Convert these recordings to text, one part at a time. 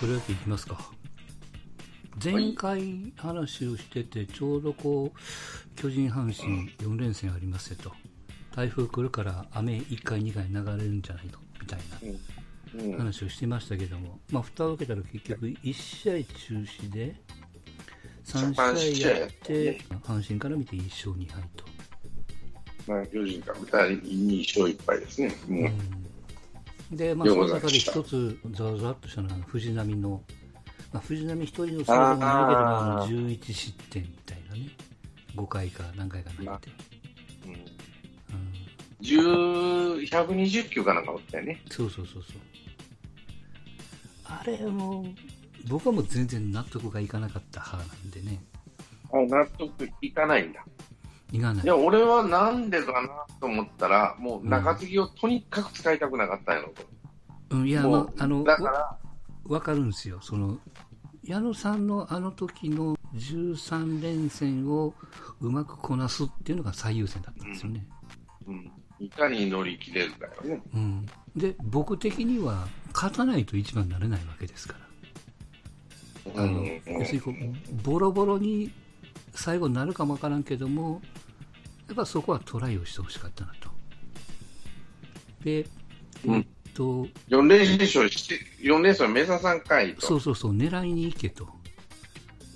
プロ野球いきますか？前回話をしてて、ちょうどこう、巨人阪神4連戦ありますよと。台風来るから雨1回2回流れるんじゃないの？みたいな話をしてましたけども、まあ、蓋を開けたら結局1試合中止で、3試合やって、阪神から見て1勝2敗と。まあ、巨人から見たら2勝1敗ですね。うん、で、まあ、その中で一つ、ざわざわっとしたのは、藤波の、まあ、藤波一人のせいでもないけども、あの11失点みたいなね、5回か何回か投げて。まあうん、120球かなんか打ったよね。そうそうそうそう。あれも、僕はもう全然納得がいかなかった派なんでね。あ納得いかないんだ。いかない。いや、俺はなんでかなと思ったら、もう中継ぎをとにかく使いたくなかったんやろと。うん、いや、まあ、あの、だからわかるんですよ。その、矢野さんのあの時の13連戦をうまくこなすっていうのが最優先だったんですよね。うん、うんいかに乗り切れるかよね。うん、で僕的には勝たないと一番になれないわけですから。あの、要するにこうボロボロに最後になるかもわからんけどもやっぱそこはトライをしてほしかったなと。で、うん、えっと、4連勝して、4連勝目指さんかいと。そうそうそう、狙いに行けと。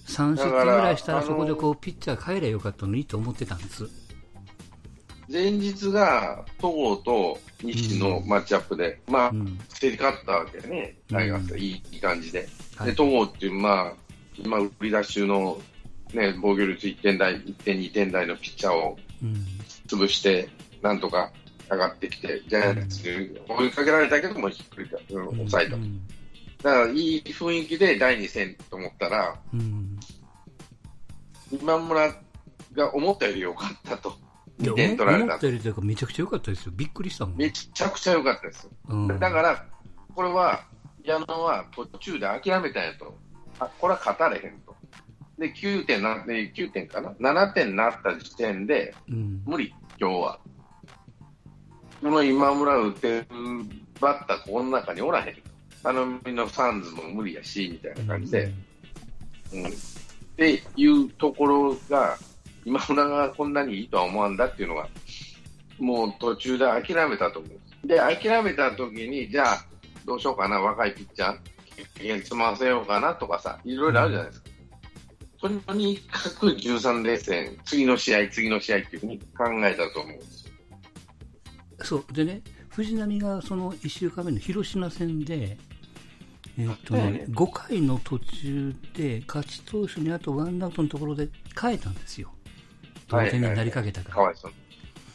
3失点ぐらいしたらそこでこうピッチャー帰ればよかったのにと思ってたんです。前日が戸郷と西のマッチアップで、うん、まあ、競り勝ったわけね、タイガース、いいいい感じで。で、戸郷っていう、まあ、今、売り出し中の、ね、防御率1点台、1点、2点台のピッチャーを潰して、なんとか上がってきて、ジャイアンツに追いかけられたけども、ひっくり返、うん、抑えた。だから、いい雰囲気で第2戦と思ったら、今村が思ったより良かったと。2点取られた。思ったよりというか、めちゃくちゃ良かったですよ。びっくりしたもん。めちゃくちゃ良かったですよ。うん、だから、これは、矢野は途中で諦めたんやと。あ、これは勝たれへんと。で、9点な、9点かな ?7 点になった時点で、うん、無理、今日は。この今村打てるバッター、この中におらへん。あのみのサンズも無理やし、みたいな感じで。うん、うん、っていうところが、今村がこんなにいいとは思わんだっていうのが、もう途中で諦めたと思う。で、諦めた時に、じゃあ、どうしようかな、若いピッチャー、経験積ませようかなとかさ、いろいろあるじゃないですか。とにかく13連戦、次の試合、次の試合っていうふうに考えたと思うんですよ。そうでね、藤浪がその1週間目の広島戦で、えーとね、5回の途中で勝ち投手にあとワンアウトのところで変えたんですよ。同点になりかけたから。はいは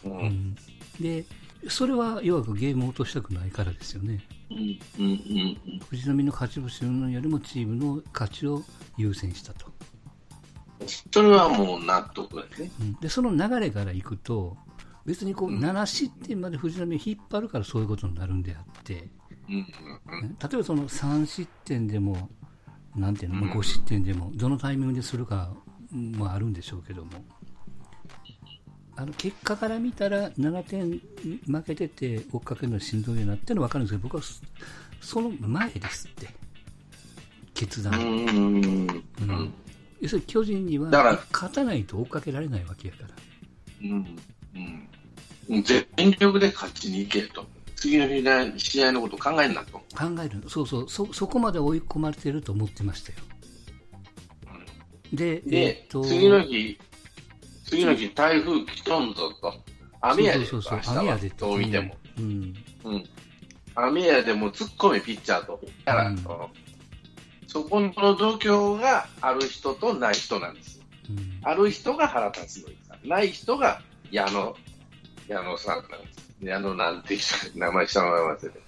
いはい、うん、うん、で、それは弱くゲームを落としたくないからですよね。うんうんうん、藤浪の勝ち星よりもチームの勝ちを優先したと。それはもう納得だね、うん、でその流れからいくと、別にこう7失点まで藤浪を引っ張るからそういうことになるんであって、例えばその3失点でも、なんていうの、5失点でも、どのタイミングでするかもあるんでしょうけども、あの結果から見たら7点負けてて追っかけるのしんどいなっていうのは分かるんですけど僕はその前ですって。決断。うん要するに巨人には勝たないと追っかけられないわけやから。うんうん。全力で勝ちにいけと。次の日試合のこと考えるなと。考える。そうそう。そそこまで追い込まれてると思ってましたよ。で、でえー、っと。次の日次の日台風来とんぞと。雨やで、そうそうそう雨やでどう見ても。うん。うん。雨やでも突っ込みピッチャーと。だから、うん、そこの度胸がある人とない人なんです。うん、ある人が腹立つさ、ない人が矢野、矢野さんなんです。矢野なんて名前下の名前忘れて。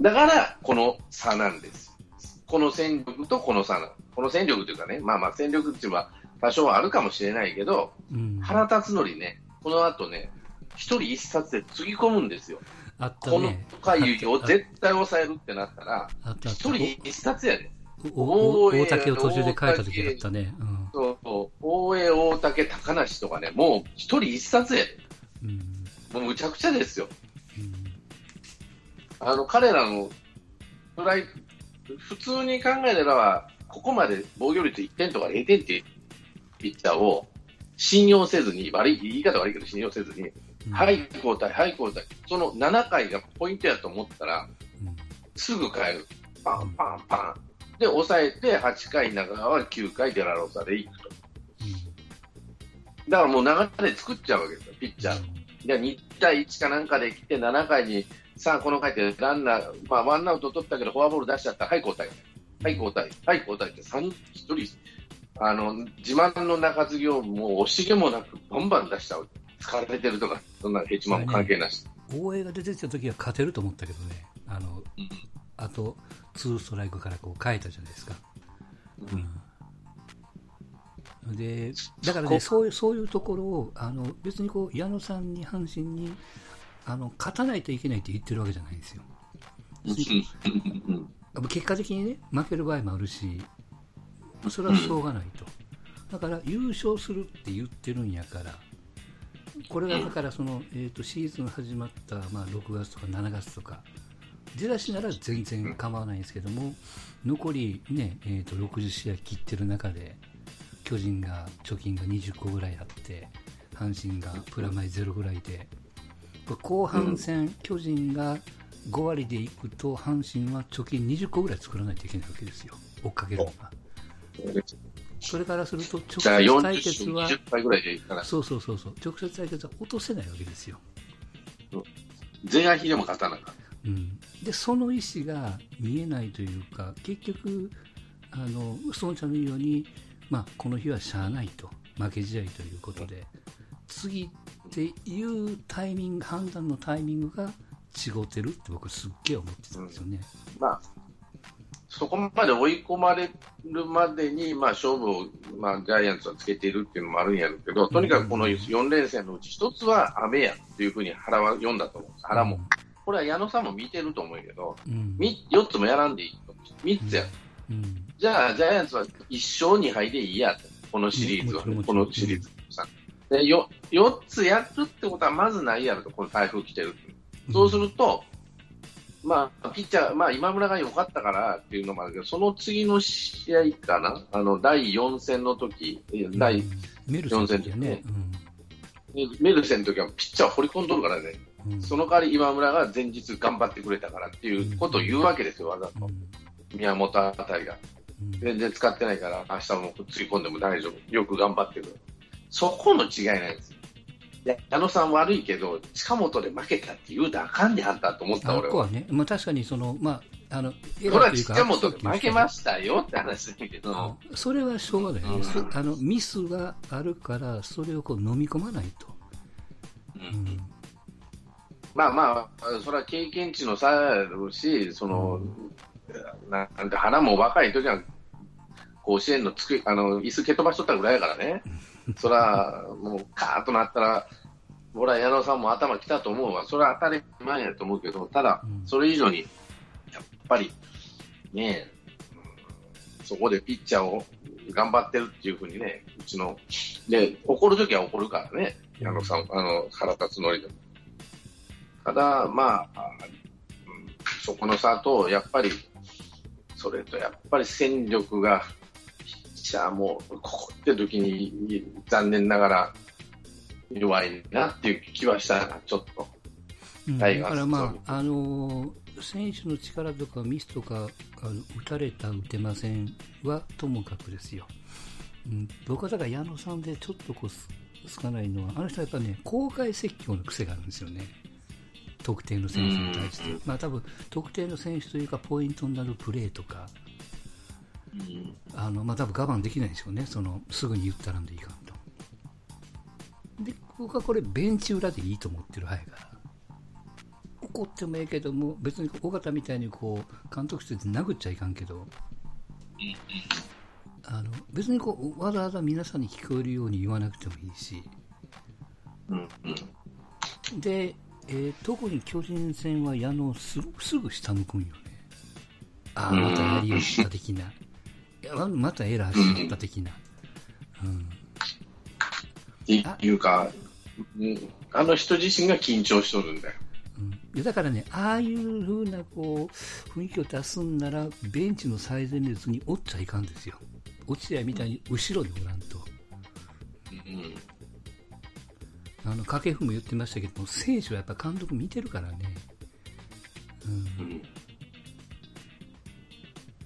だから、この差なんです。この戦力とこの差なこの戦力というかね、まあまあ戦力っていうのは多少あるかもしれないけど、うん、腹立つのにね、この後ね、一人一冊でつぎ込むんですよ。ね、この回を絶対抑えるってなったら、一人一冊やで、ね。大竹を途中で書いた時だったね。うん、そうそう。大江、大竹、高梨とかね、もう一人一冊やで。うん、もうむちゃくちゃですよ。うん、あの、彼らのフライ普通に考えれば、ここまで防御率1点とか0点ってピッチャーを信用せずに、悪い、言い方悪いけど信用せずに、うん、はい、交代、はい、交代。その7回がポイントやと思ったら、うん、すぐ変える。パンパンパン。で、抑えて8回中川は9回デラロサでいくと。だからもう流れ作っちゃうわけですよ、ピッチャー。で、2対1かなんかで来て、7回に、さあ、この回でランナー、まあ、ワンアウト取ったけど、フォアボール出しちゃった、はい、交代。はい、交代。はい、交代って、3、1人、あの、自慢の中継ぎをもう惜しげもなく、バンバン出しちゃう。疲れてるとか、そんなヘチマも関係なし。大江が出てきた時は勝てると思ったけどね、あの、うん、あと、ツーストライクからこう変えたじゃないですか。うんでだからねそういうそういうところをあの別にこう矢野さんに阪神にあの勝たないといけないって言ってるわけじゃないんですよ。結果的にね負ける場合もあるしそれはしょうがないと。だから優勝するって言ってるんやからこれがだからその、えーと、シーズン始まった、まあ、6月とか7月とか出だしなら全然構わないんですけども残り、ねえーと60試合切ってる中で巨人が貯金が20個ぐらいあって阪神がプラマイゼロぐらいで後半戦、うん、巨人が5割でいくと阪神は貯金20個ぐらい作らないといけないわけですよ。追っかけるのが。それからすると直接対決はそうそうそうそう。直接対決は落とせないわけですよ。前半比でも勝たなかうん、でその意思が見えないというか結局あの孫ちゃんの言うようにまあ、この日はしゃあないと。負け試合ということで。次っていうタイミング判断のタイミングが違ってるって僕すっげえ思ってたんですよね。うん、まあそこまで追い込まれるまでに、まあ、勝負を、まあ、ジャイアンツはつけているっていうのもあるんやるけど、とにかくこの4連戦のうち1つは雨やっていうふうに原は読んだと思うんです、原も。これは矢野さんも見てると思うけど、うん、4つもやらんでいいと。3つや。うん。じゃあ、ジャイアンツは1勝2敗でいいやこのシリーズは、このシリーズさ。でよ4つやるってことはまずないやろと、この台風来てる。そうすると、まあ、ピッチャー、まあ、今村が良かったからっていうのもあるけど、その次の試合かな、あの第4戦の時、うん、第4戦の時ね、うん、メルセンの時はピッチャー掘り込んどるからね、うん、その代わり今村が前日頑張ってくれたからっていうことを言うわけですよ、わざと、宮本あたりが。全然使ってないから、明日もつぎ込んでも大丈夫。よく頑張ってる。そこの違いなんですよ。矢野さん悪いけど、近本で負けたって言うたらあかんねあんたと思った俺は。はね、まあ、確かにその、まあ、あの、これは近本で負けましたよって話だけど。それはしょうがないね、うん、あの。ミスがあるから、それをこう飲み込まないと。うん、うんまあまあ、それは経験値の差やろうし、その、なんて花も若い時は甲子園のつくあの椅子蹴飛ばしとったぐらいやからね、そらもうカーッとなったら、俺は矢野さんも頭きたと思うわ、それは当たり前やと思うけど、ただ、それ以上にやっぱりね、そこでピッチャーを頑張ってるっていうふうにね、うちの、で、怒るときは怒るからね、矢野さん、あの、腹立つのりでも。ただ、まあ、そこの差と、やっぱり、それとやっぱり戦力が、ピッチャーもここって時に残念ながら弱いなっていう気はしたな、ちょっと。うん、だからまあ、あのー、選手の力とかミスとかあの打たれた、打てませんはともかくですよ。うん、僕はだから矢野さんでちょっとこうつかないのは、あの人はやっぱね、公開説教の癖があるんですよね。特定の選手に対して、まあ多分特定の選手というかポイントになるプレーとか、あのまあ多分我慢できないでしょうね、そのすぐに言ったらんでいいかと。で、僕はこれベンチ裏でいいと思ってる派やから。怒ってもええけども、別に尾形みたいにこう監督室で殴っちゃいかんけど、あの別にこうわざわざ皆さんに聞こえるように言わなくてもいいし、で、えー、特に巨人戦は矢野すすぐ下向くんよね。ああ、またやりよった的な。いやまたエラーしった的な。うん。っていうか、あの人自身が緊張しとるんだよ。うん、だからね、ああいう風なこう雰囲気を出すんなら、ベンチの最前列に折っちゃいかんですよ。落合みたいに後ろにおらんと。あの掛布も言ってましたけども、選手はやっぱ監督見てるからね。うん、うん、い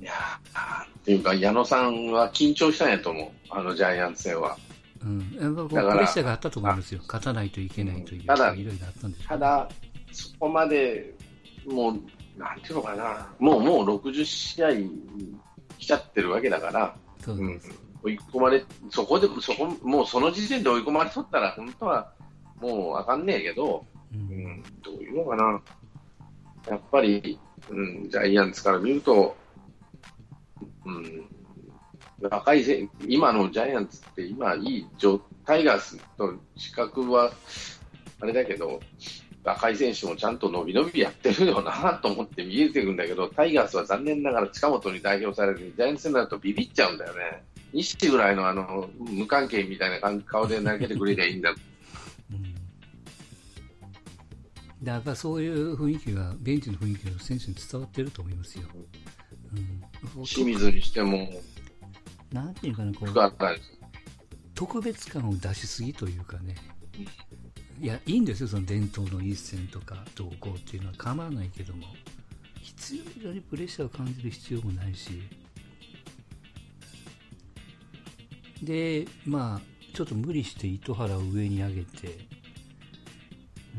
やっていうか、矢野さんは緊張したんやと思う、あのジャイアンツ戦は。うん、やっぱプレッシャーがあったと思いますよ、勝たないといけないという、ただ、いろいろあったんですただ、そこまでもう、なんていうのかな、もうもう60試合来ちゃってるわけだから、そうです、うん。追い込まれ、そこで、そこ、もうその時点で追い込まれとったら、本当はもうあかんねえけど、うん、うん、どういうのかな。やっぱり、うん、ジャイアンツから見ると、うん、若いせ、今のジャイアンツって今いい状、タイガースと資格はあれだけど、若い選手もちゃんと伸び伸びやってるよなと思って見えてくるんだけど、タイガースは残念ながら近本に代表されて、ジャイアンツになるとビビっちゃうんだよね。西ぐらいのあの無関係みたいな顔で投げてくれりゃいいんだ。だからそういう雰囲気が、ベンチの雰囲気が選手に伝わってると思いますよ。うん、清水にしても、なんていうかな、こう、特別感を出しすぎというかね、いや、いいんですよ、その伝統の一戦とか、同行っていうのは構わないけども、必要以上にプレッシャーを感じる必要もないし、で、まあ、ちょっと無理して糸原を上に上げて、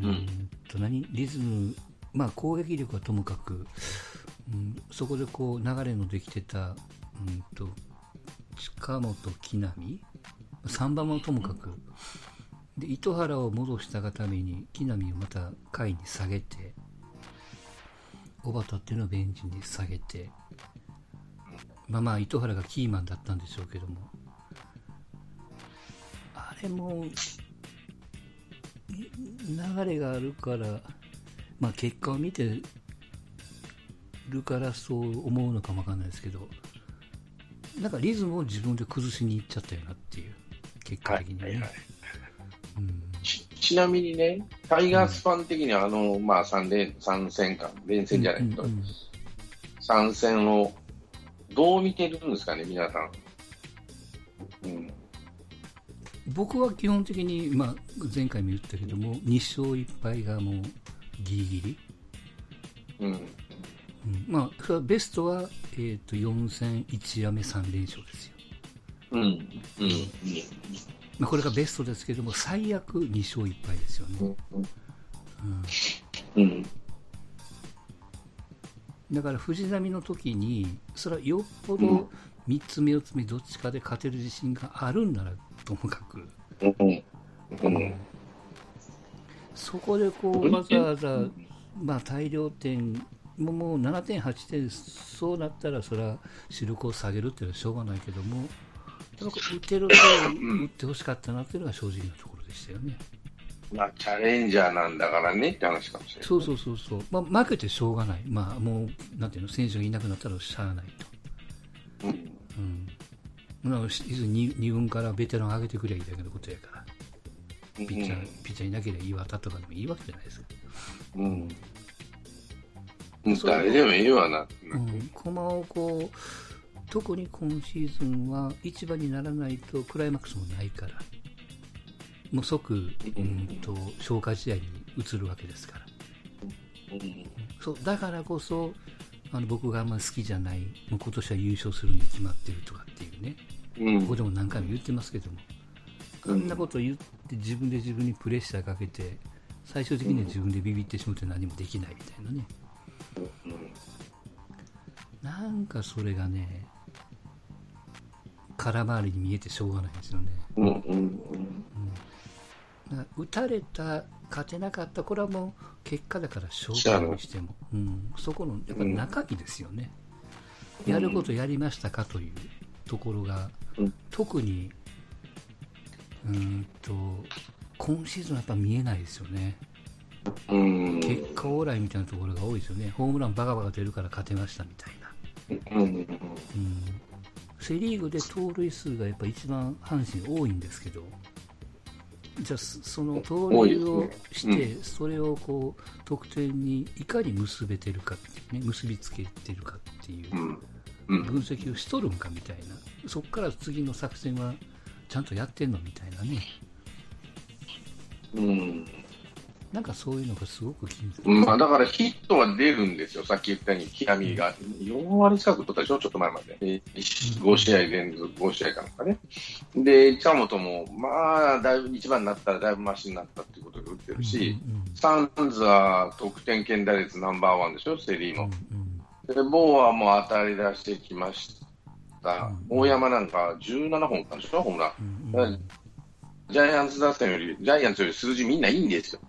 うん、と何？リズム、まあ、攻撃力はともかく、うん、そこでこう流れのできてた、うんと、近本、木浪、3番もともかく、で糸原を戻したがために木浪をまた下位に下げて、小畑っていうのをベンチに下げて、まあまあ糸原がキーマンだったんでしょうけども、れも流れがあるから、まあ、結果を見てるからそう思うのかもわかんないですけどなんかリズムを自分で崩しにいっちゃったよなっていう結果的にね、はいはいはい。うん、ちちなみにねタイガースファン的にはあの、うん、まあ、3, 連3戦間連戦じゃないけど、うんうんうん、3戦をどう見てるんですかね皆さん、うん僕は基本的に、まあ、前回も言ったけども2勝1敗がもうギリギリ、うん。うん、まあ、ベストは、えーと、4戦1やめ3連勝ですよ、うん。うん。まあ、これがベストですけども最悪2勝1敗ですよね、うん。うん。だから藤波の時にそれはよっぽど3つ目4つ目どっちかで勝てる自信があるんならともかく、うん。そこでこうわざわざ、まあ、大量点ももう7点、8点、そうなったらそれは主力を下げるっていうのはしょうがないけども、打てると打ってほしかったなっていうのが正直なところでしたよね。まあ、チャレンジャーなんだからねって話かもしれない、そうそうそうそう、まあ、負けてしょうがない、まあ、もう、なんていうの、選手がいなくなったらしゃあないと。うん、うん2軍からベテラン上げてくればいいだけのことやから、ピッチャー、ピッチャーいなければ岩田とかでもいいわけじゃないですか。うん。誰でもいいわな。うん。駒をこう、特に今シーズンは一番にならないとクライマックスもないから、もう即、うんと、消化試合に移るわけですから。そうだからこそあの僕があんまり好きじゃないもう今年は優勝するに決まってるとかっていうね。ここでも何回も言ってますけども、こんなこと言って自分で自分にプレッシャーかけて、最終的には自分でビビってしまって何もできないみたいなね。なんかそれがね、空回りに見えてしょうがないですよね。うん、打たれた、勝てなかった、これはもう結果だからしょうがないにしても、うん、そこのやっぱり中身ですよね。やることやりましたかというところが、うん、特にうんと今シーズンはやっぱ見えないですよね。結果オーライみたいなところが多いですよね。ホームランバカバカ出るから勝てましたみたいな。うん、セ・リーグで盗塁数がやっぱ一番阪神多いんですけど、じゃあ、その盗塁をして、それをこう、得点にいかに結べてるかね、結びつけてるかっていう。分析をしとるんかみたいな、そこから次の作戦はちゃんとやってんのみたいなね。うん。なんかそういうのがすごく気にまあ、だからヒットは出るんですよ、さっき言ったように、極みが。4割近く取ったでしょ、ちょっと前まで。5試合連続、5試合かなんかね。で、近本も、まあ、だいぶ1番になったらだいぶマシになったっていうことで打ってるし、サンズは得点圏打率ナンバーワンでしょ、セ・リーの。で、ボーはもう当たり出してきました。うん、大山なんか17本打ったんでしょ、ホームラン。ジャイアンツ打線より、ジャイアンツより数字みんないいんですよ。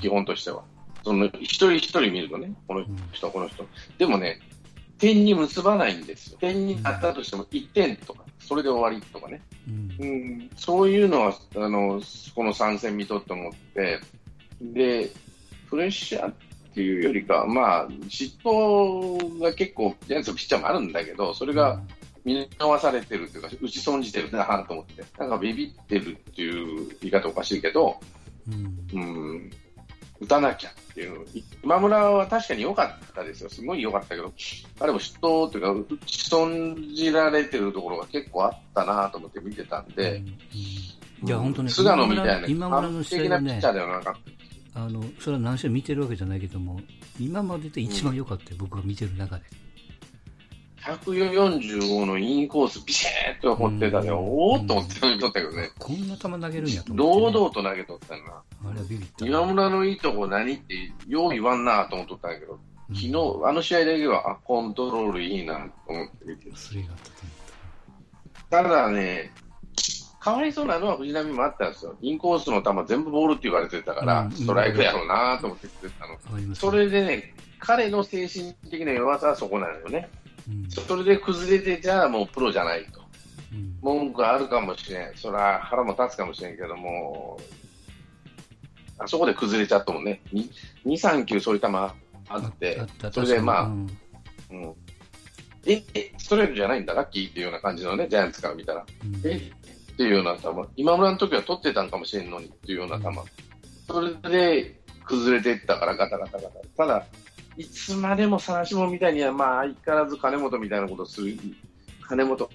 基本としては。その一人一人見るとね、この人、この人。でもね、点に結ばないんですよ。点になったとしても1点とか、それで終わりとかね。うん、うん、そういうのは、あの、この参戦見とって思って、で、プレッシャーっていうよりか、まあ、嫉妬が結構、ジャイアンツのピッチャーもあるんだけど、それが見逃されてるというか、打ち損じてるなと思って、なんかビビってるっていう言い方おかしいけど、うん、うん打たなきゃっていう、今村は確かに良かったですよ、すごい良かったけど、彼も嫉妬というか、打ち損じられてるところが結構あったなと思って見てたんで、うんいや、本当ね、菅野みたいな、今村の試合ね、あのそれは何試合見てるわけじゃないけども、今までで一番良かったよ、うん、僕が見てる中で。145のインコース、ビシッと放ってたね、おーっと思って見とったけどね。こんな球投げるんやと思って、堂々と投げとったな。あれはビビった。今村のいいとこ何って、よう言わんなと思っとったんやけど、昨日、あの試合だけは、あ、コントロールいいなと思って見てそれがあったただね、かわいそうなのは藤浪もあったんですよ。インコースの球全部ボールって言われてたから、ストライクやろうなと思って言ってたの。それでね、彼の精神的な弱さはそこなのよね。それで崩れて、じゃあもうプロじゃないと、うん、文句あるかもしれん、それは腹も立つかもしれんけども、あそこで崩れちゃったもんね、2、3球そういう球あって、それでまあ、うん、うん、え、え、ストレートじゃないんだ、ラッキーっていうような感じのね、ジャイアンツから見たら、うん、えっていうような球、今村の時は取ってたんかもしれんのにっていうような球、それで崩れていったから、ガタガタガタ。ただいつまでもさしもみたいには、まあ、相変わらず金本みたいなことする、金本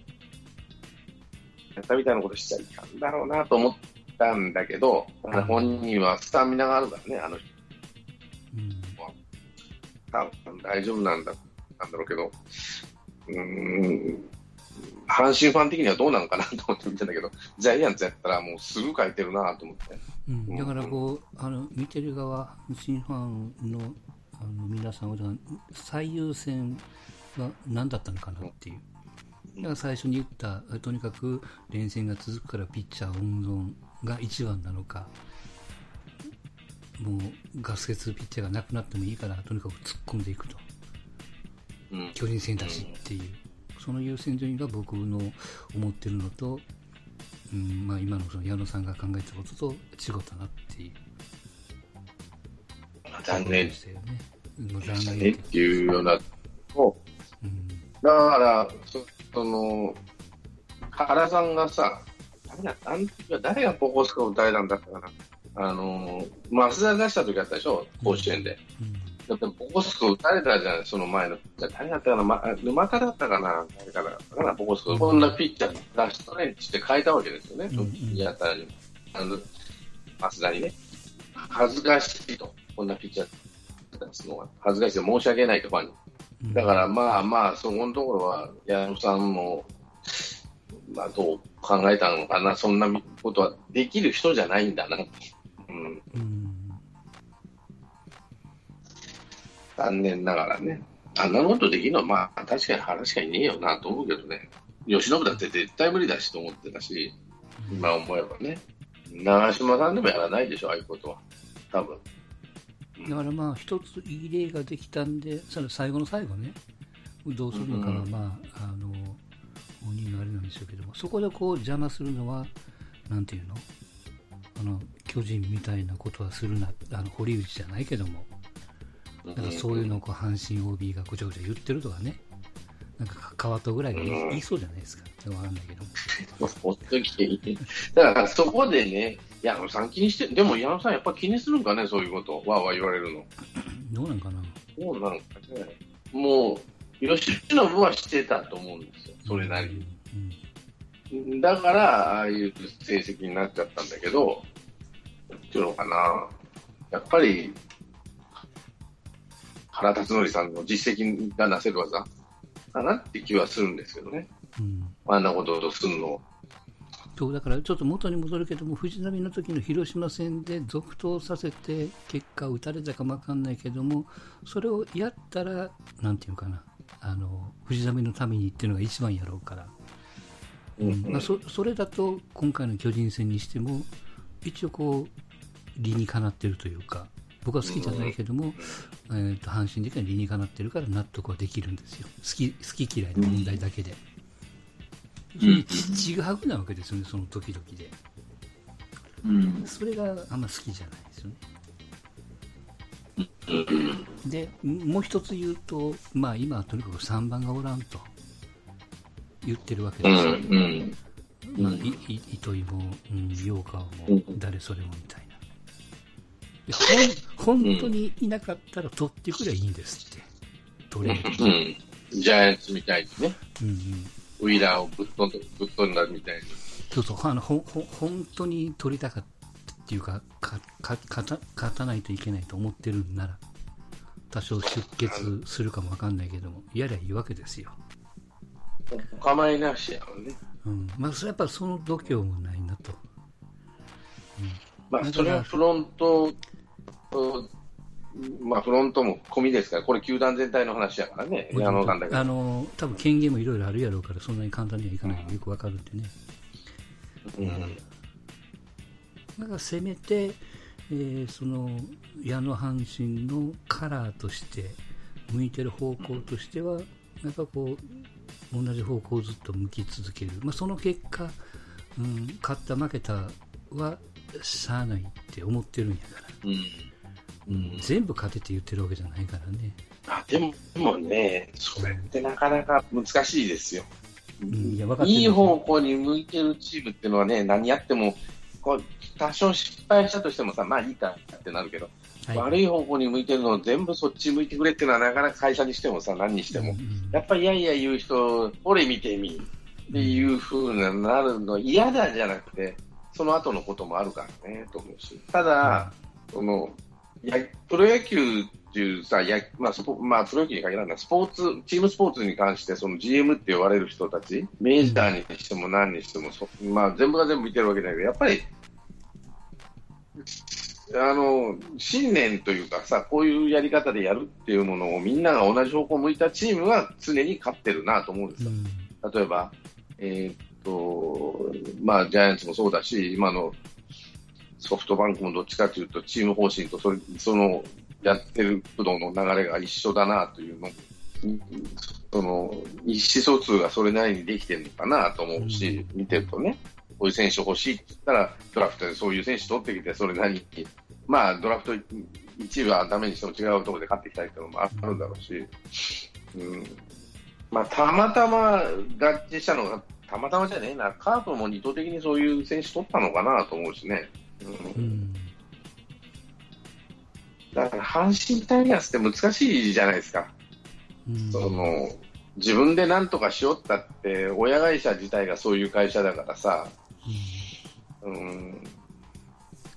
やったみたいなことしちゃいかんだろうなと思ったんだけど、うん、本人はスタミナがあるからね、あの人。うん、多分大丈夫なんだなんだろうけど、うん、阪神ファン的にはどうなのかなと思って見てんだけど、ジャイアンツやったらもうすぐ書いてるなと思って。うん、だからこう、あの見てる側、阪神ファンのあの皆さんは最優先は何だったのかなっていう。だから最初に言った、とにかく連戦が続くからピッチャー温存が一番なのか、もうガス欠ピッチャーがなくなってもいいから、とにかく突っ込んでいくと。うん、巨人戦だしっていう、その優先順位が僕の思ってるのと、うんまあ、今のその矢野さんが考えたことと違ったなっていう。残念ですよね。残念っていうような、うん、だからそ、の、原さんがさ、誰が、あの時は誰がポコスコを歌えたんだったかな。あの、増田出した時あったでしょ、甲子園で。だって、ポコスコ打たれたじゃん、その前の。誰だったかな、ま、沼田だったかな、誰かだったかな、ポコスコ。こんなピッチャー、ラストレンチって変えたわけですよね、うんうん、やったらに。あの、増田にね。恥ずかしいと。こんなピッチャー出すのは恥ずかしい申し訳ないとファンに。だからまあまあ、そこのところは矢野さんも、まあ、どう考えたのかな、そんなことはできる人じゃないんだな。うん。うん、残念ながらね。あんなことできるのは、まあ、確かに腹しかいねえよなと思うけどね。吉信だって絶対無理だしと思ってたし、今思えばね。長嶋さんでもやらないでしょ、ああいうことは。多分。だからまあ一ついい例ができたんで、それ最後の最後ね、どうするのかは、まあ、あの本人のあれなんでしょうけども、そこでこう邪魔するのは、なんていうの？あの巨人みたいなことはするな、あの堀内じゃないけども、だからそういうのをこう阪神 OB がごちゃごちゃ言ってるとかね、なんか川戸ぐらいが言い,、そうじゃないですか。わかんないけど。ほっときてだからそこでね、矢野さん気にして、でも矢野さんやっぱ気にするんかね、そういうこと。わーわー言われるの。どうなんかな。どうなんかね。もう、吉信はしてたと思うんですよ、それなりに。うんうん、だから、ああいう成績になっちゃったんだけど、っていうのかな。やっぱり、原辰徳さんの実績がなせる技かなって気はするんですけどね。うん、あんなことをするの。そうだからちょっと元に戻るけども、藤波の時の広島戦で続投させて、結果打たれたかも分かんないけども、それをやったら、なんていうかな、あの藤波のためにっていうのが一番やろうから、うん、うん、まあ、そそれだと、今回の巨人戦にしても、一応こう、理にかなってるというか、僕は好きじゃないけども、えー、と阪神的には理にかなってるから納得はできるんですよ。好き好き嫌いの問題だけで。うん、ちぐはぐなわけですよね、その時々で。うん、それがあんま好きじゃないですよね。で、もう一つ言うと、まあ今はとにかく3番がおらんと言ってるわけですよ。うん、まあ、い糸井も、うん、陽川も、誰それもみたいな。本当にいなかったら取ってくればいいんですって。取れる。うん。ジャイアンツみたいにね。うんうん。ウィーラーをぶっ飛んだ、ぶっ飛んだみたいに。そうそう、あの、ほ、ほ、本当に取りたかったっていうか、か、か、勝た、勝たないといけないと思ってるんなら、多少出血するかもわかんないけども、やりゃいいわけですよ。お構いなしやろね。うん。まあ、それやっぱその度胸もないなと。うん。まあ、それはフロントまあ、フロントも込みですから、これ、球団全体の話やからね、あのあの多分権限もいろいろあるやろうから、そんなに簡単にはいかない。よくわかるんでね。うん、だからせめて、えー、その矢野阪神のカラーとして、向いてる方向としては、やっぱこう、同じ方向をずっと向き続ける、まあ、その結果、うん、勝った負けたはしゃあないって思ってるんやから。うんうん、全部勝てって言ってるわけじゃないからね。あでもでもね、それってなかなか難しいですよ。うん、いやいい方向に向いてるチームっていうのはね、何やっても、こう多少失敗したとしてもさ、まあいいかってなるけど、はい、悪い方向に向いてるのを全部そっち向いてくれっていうのはなかなか会社にしてもさ、何にしても、うんうん、やっぱりいやいや言う人、俺見てみっていうふうになるの嫌だじゃなくて、その後のこともあるからね、と思うし。ただ、その、やプロ野球っていうさ、やまあスポまあ、プロ野球に限らないスポーツ、チームスポーツに関して、その GM って言われる人たち、メジャーにしても何にしても、そまあ、全部が全部見てるわけだけど、やっぱり、あの、信念というかさ、こういうやり方でやるっていうものをみんなが同じ方向を向いたチームは常に勝ってるなと思うんですよ。うん、例えば、えー、っと、まあ、ジャイアンツもそうだし、今のソフトバンクもどっちかというと、チーム方針とそれそのやってるプロの流れが一緒だなというのその意思疎通がそれなりにできてるのかなと思うし、見てるとね、こういう選手欲しいって言ったら、ドラフトでそういう選手取ってきて、それなりに、まあ、ドラフト1位はダメにしても違うところで勝っていきたいっていうのもあるだろうし、うんまあ、たまたま合致したのが、たまたまじゃねえな、カープも意図的にそういう選手取ったのかなと思うしね。うん、だから阪神タイガースって難しいじゃないですか、うん、その自分で何とかしよったって親会社自体がそういう会社だからさ、うん、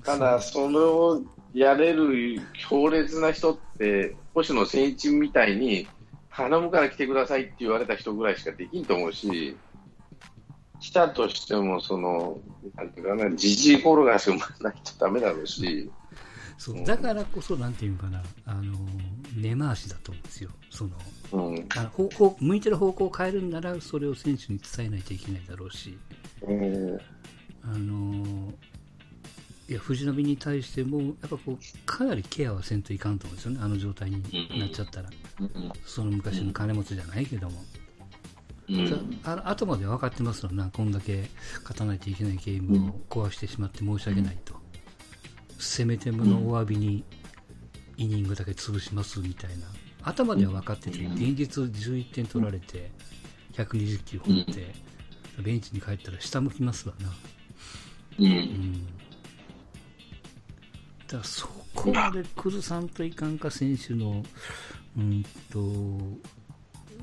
ただ、それをやれる強烈な人って星野千一みたいに頼むから来てくださいって言われた人ぐらいしかできんと思うし。来たとしても、その、なんていうかな、じじい転がし生まないとだめだろうし。そうだからこそ、なんていうかな、あの、根回しだと思うんですよ。その、うん、あの方向向いてる方向を変えるんなら、それを選手に伝えないといけないだろうし。うん、あの、いや、藤波に対しても、やっぱこう、かなりケアはせんといかんと思うんですよね、あの状態になっちゃったら。うん、その昔の金持ちじゃないけども。うん、あ後まで分かってますよな、こんだけ勝たないといけないゲームを壊してしまって申し訳ないと、うん、せめてものお詫びにイニングだけ潰しますみたいな、頭では分かってて、現実11点取られて、120球放って、ベンチに帰ったら下向きますわな。うん。うん、だからそこまで崩さんといかんか選手の、うんと、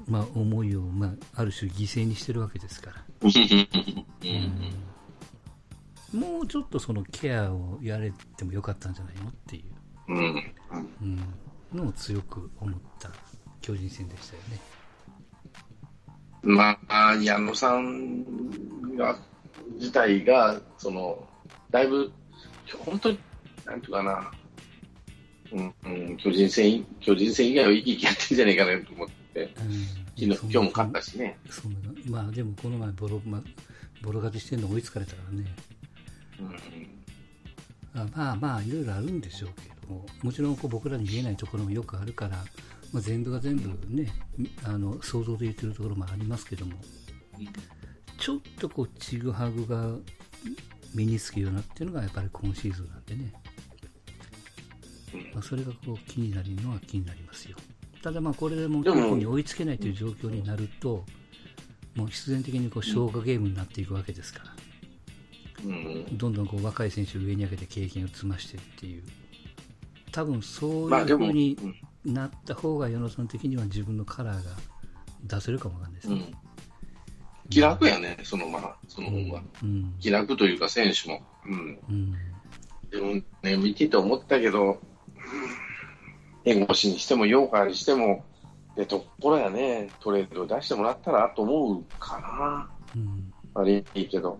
まあ、思いを、まあ、ある種犠牲にしてるわけですから。うん、もうちょっとそのケアをやれてもよかったんじゃないのっていう、うん。のを強く思った巨人戦でしたよね。まあ、矢野さんが自体が、その、だいぶ、本当に、なんていうかな、うんうん、巨人戦、巨人戦以外は生き生きやってるんじゃないかなと思って、うん、昨日今日も勝ったしね。そうまあでもこの前ボロ、ま、ボロ勝ちしてるの追いつかれたからね。うん、あまあまあ、いろいろあるんでしょうけども、もちろんこう僕らに見えないところもよくあるから、まあ、全部が全部ね、あの想像で言ってるところもありますけども、ちょっとこうちぐはぐが身につくようなっていうのがやっぱり今シーズンなんでね、まあ、それがこう気になるのは気になりますよ。ただまあこれでも特に追いつけないという状況になると、もう必然的にこう消化ゲームになっていくわけですから、どんどんこう若い選手を上に上げて経験を積ましてっていう、多分そういうふうになった方が、与野さん的には自分のカラーが出せるかもわかんないですね。気楽やね、そのまま、その方が。うん、気楽というか、選手も。うん。うん、でもね、見てて思ったけど、弁護士にしても、ヨーカーにしても、で、ところやね、トレード出してもらったらと思うかな。うん。悪いけど。